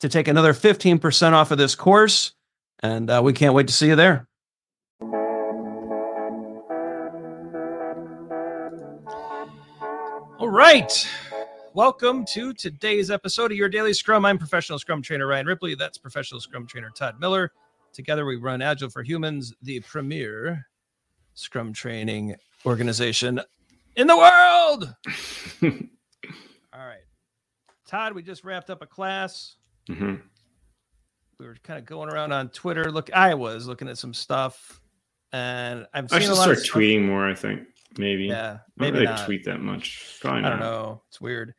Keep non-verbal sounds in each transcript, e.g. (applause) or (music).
to take another 15% off of this course. And uh, we can't wait to see you there. All right. Welcome to today's episode of Your Daily Scrum. I'm professional Scrum trainer Ryan Ripley. That's professional Scrum trainer Todd Miller. Together, we run Agile for Humans, the premier Scrum training organization in the world. (laughs) All right. Todd, we just wrapped up a class. Mm-hmm. We were kind of going around on Twitter. Look, I was looking at some stuff, and I've I should a lot start tweeting more. I think maybe. Yeah, maybe maybe not really not. tweet that much. Probably I don't know. It's weird.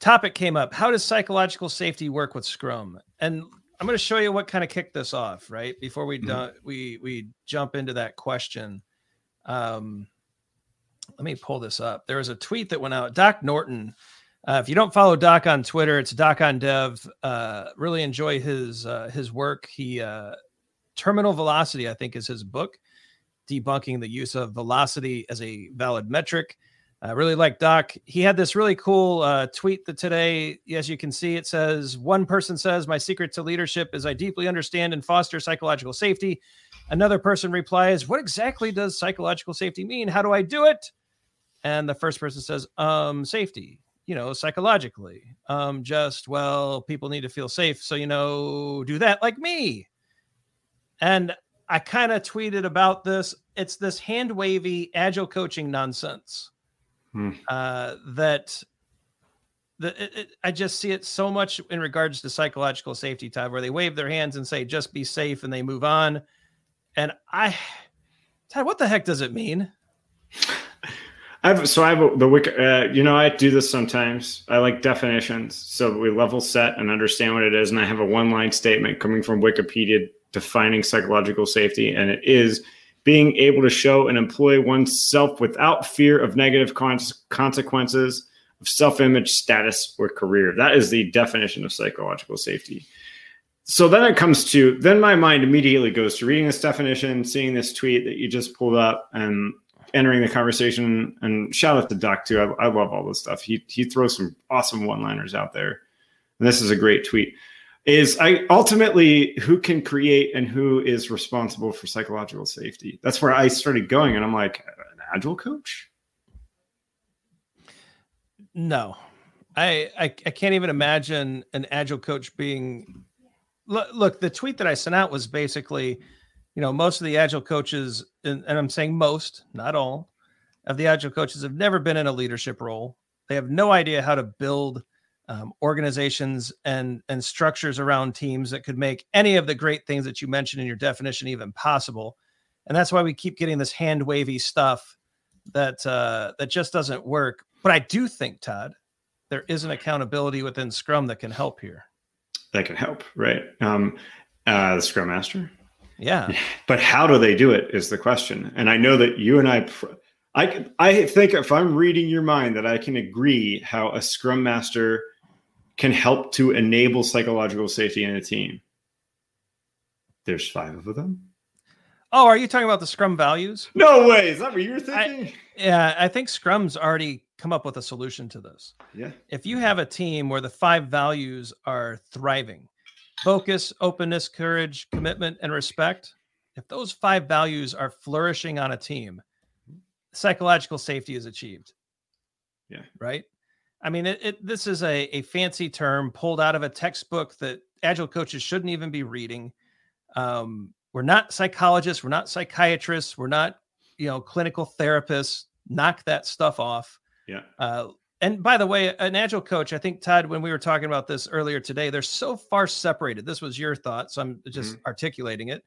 Topic came up. How does psychological safety work with Scrum? And I'm going to show you what kind of kicked this off, right? Before we Mhm. do, we we jump into that question. Um, let me pull this up. There was a tweet that went out. Doc Norton. Uh, if you don't follow Doc on Twitter, it's Doc on Dev. Uh, really enjoy his uh, his work. He uh, Terminal Velocity, I think, is his book, debunking the use of velocity as a valid metric. I really like Doc. He had this really cool uh, tweet that today, as you can see, it says one person says, My secret to leadership is I deeply understand and foster psychological safety. Another person replies, What exactly does psychological safety mean? How do I do it? And the first person says, Um, safety, you know, psychologically. Um, just, well, people need to feel safe. So, you know, do that like me. And I kind of tweeted about this. It's this hand wavy agile coaching nonsense Hmm. uh, that the it, it, I just see it so much in regards to psychological safety, Todd, where they wave their hands and say just be safe and they move on. And I, Todd, what the heck does it mean? (laughs) I have so I have the wiki. Uh, you know, I do this sometimes. I like definitions, so we level set and understand what it is. And I have a one-line statement coming from Wikipedia defining psychological safety, and it is being able to show and employ oneself without fear of negative con- consequences of self-image, status, or career. That is the definition of psychological safety. So then it comes to then my mind immediately goes to reading this definition, seeing this tweet that you just pulled up, and entering the conversation. And shout out to Doc too. I, I love all this stuff. He he throws some awesome one-liners out there. And this is a great tweet. Is I ultimately who can create and who is responsible for psychological safety? That's where I started going, and I'm like, an agile coach. No, I, I I can't even imagine an agile coach being. Look, look, the tweet that I sent out was basically, you know, most of the agile coaches, and, and I'm saying most, not all, of the agile coaches have never been in a leadership role. They have no idea how to build um, organizations and and structures around teams that could make any of the great things that you mentioned in your definition even possible. And that's why we keep getting this hand wavy stuff that uh, that just doesn't work. But I do think, Todd, there is an accountability within Scrum that can help here. That can help, right? Um, uh, the Scrum Master. Yeah. (laughs) But how do they do it is the question. And I know that you and I, I, I think if I'm reading your mind, that I can agree how a Scrum Master can help to enable psychological safety in a team. There's five of them. Oh, are you talking about the Scrum values? No way. Is that what you were thinking? I, yeah, I think Scrum's already come up with a solution to this. Yeah. If you have a team where the five values are thriving focus, openness, courage, commitment, and respect if those five values are flourishing on a team, psychological safety is achieved. Yeah. Right. I mean, it, it, this is a, a fancy term pulled out of a textbook that agile coaches shouldn't even be reading. Um, we're not psychologists. We're not psychiatrists. We're not, you know, clinical therapists. Knock that stuff off. Yeah. Uh, and by the way, an agile coach, I think Todd, when we were talking about this earlier today, they're so far separated. This was your thought, so I'm just mm-hmm. articulating it.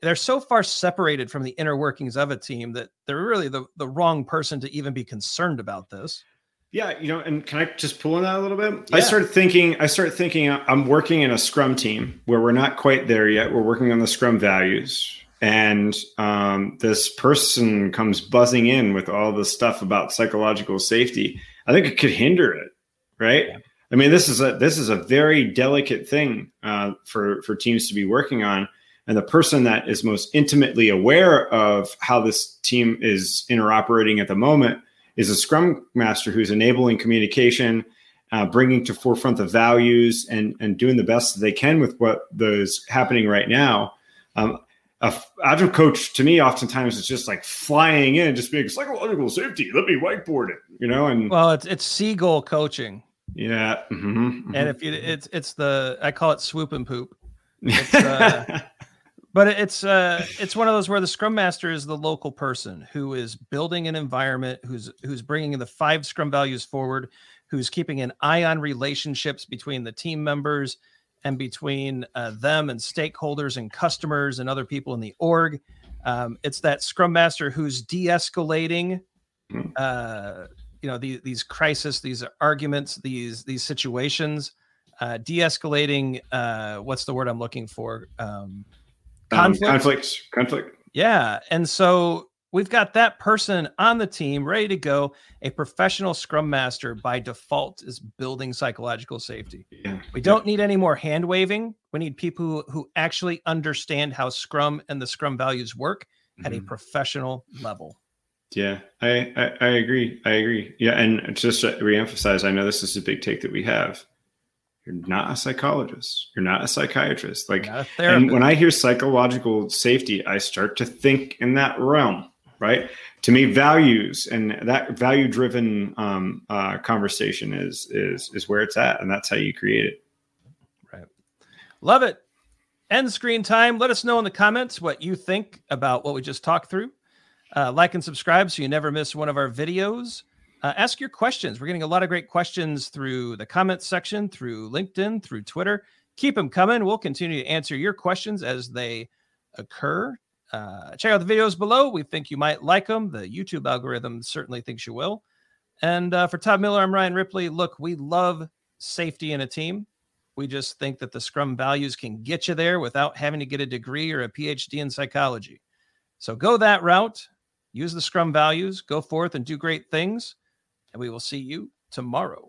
They're so far separated from the inner workings of a team that they're really the, the wrong person to even be concerned about this. Yeah, you know, and can I just pull on that a little bit? Yeah. I started thinking, I started thinking I'm working in a scrum team where we're not quite there yet. We're working on the scrum values. And um, this person comes buzzing in with all this stuff about psychological safety. I think it could hinder it, right? Yeah. I mean, this is a this is a very delicate thing uh, for for teams to be working on, and the person that is most intimately aware of how this team is interoperating at the moment is a Scrum Master who's enabling communication, uh, bringing to forefront the values, and and doing the best that they can with what is happening right now. Um, a agile coach to me oftentimes is just like flying in, just being psychological safety. Let me whiteboard it, you know. And well, it's it's seagull coaching. Yeah, mm-hmm, mm-hmm. and if you, it's it's the I call it swoop and poop. It's, uh, (laughs) but it's uh it's one of those where the scrum master is the local person who is building an environment, who's who's bringing the five scrum values forward, who's keeping an eye on relationships between the team members and between uh, them and stakeholders and customers and other people in the org. Um, it's that scrum master who's de-escalating, hmm. uh, you know, the, these crises, these arguments, these these situations, uh, de-escalating. Uh, what's the word I'm looking for? Um, conflict. Um, conflict. Conflict. Yeah, and so we've got that person on the team ready to go. A professional scrum master by default is building psychological safety. Yeah. We don't need any more hand waving. We need people who, who actually understand how scrum and the scrum values work mm-hmm. at a mm-hmm. professional level. Yeah, I, I, I agree. I agree. Yeah, and just to reemphasize, I know this is a big take that we have. You're not a psychologist. You're not a psychiatrist. Like, and when I hear psychological safety, I start to think in that realm right? To me, values and that value driven um, uh, conversation is is is where it's at, and that's how you create it. Right. Love it. End screen time. Let us know in the comments what you think about what we just talked through. Uh, like and subscribe so you never miss one of our videos. Uh, ask your questions. We're getting a lot of great questions through the comments section, through LinkedIn, through Twitter. Keep them coming. We'll continue to answer your questions as they occur. Uh, check out the videos below. We think you might like them. The YouTube algorithm certainly thinks you will. And uh, for Todd Miller, I'm Ryan Ripley. Look, we love safety in a team. We just think that the Scrum values can get you there without having to get a degree or a PhD in psychology. So go that route, use the Scrum values, go forth and do great things. And we will see you tomorrow.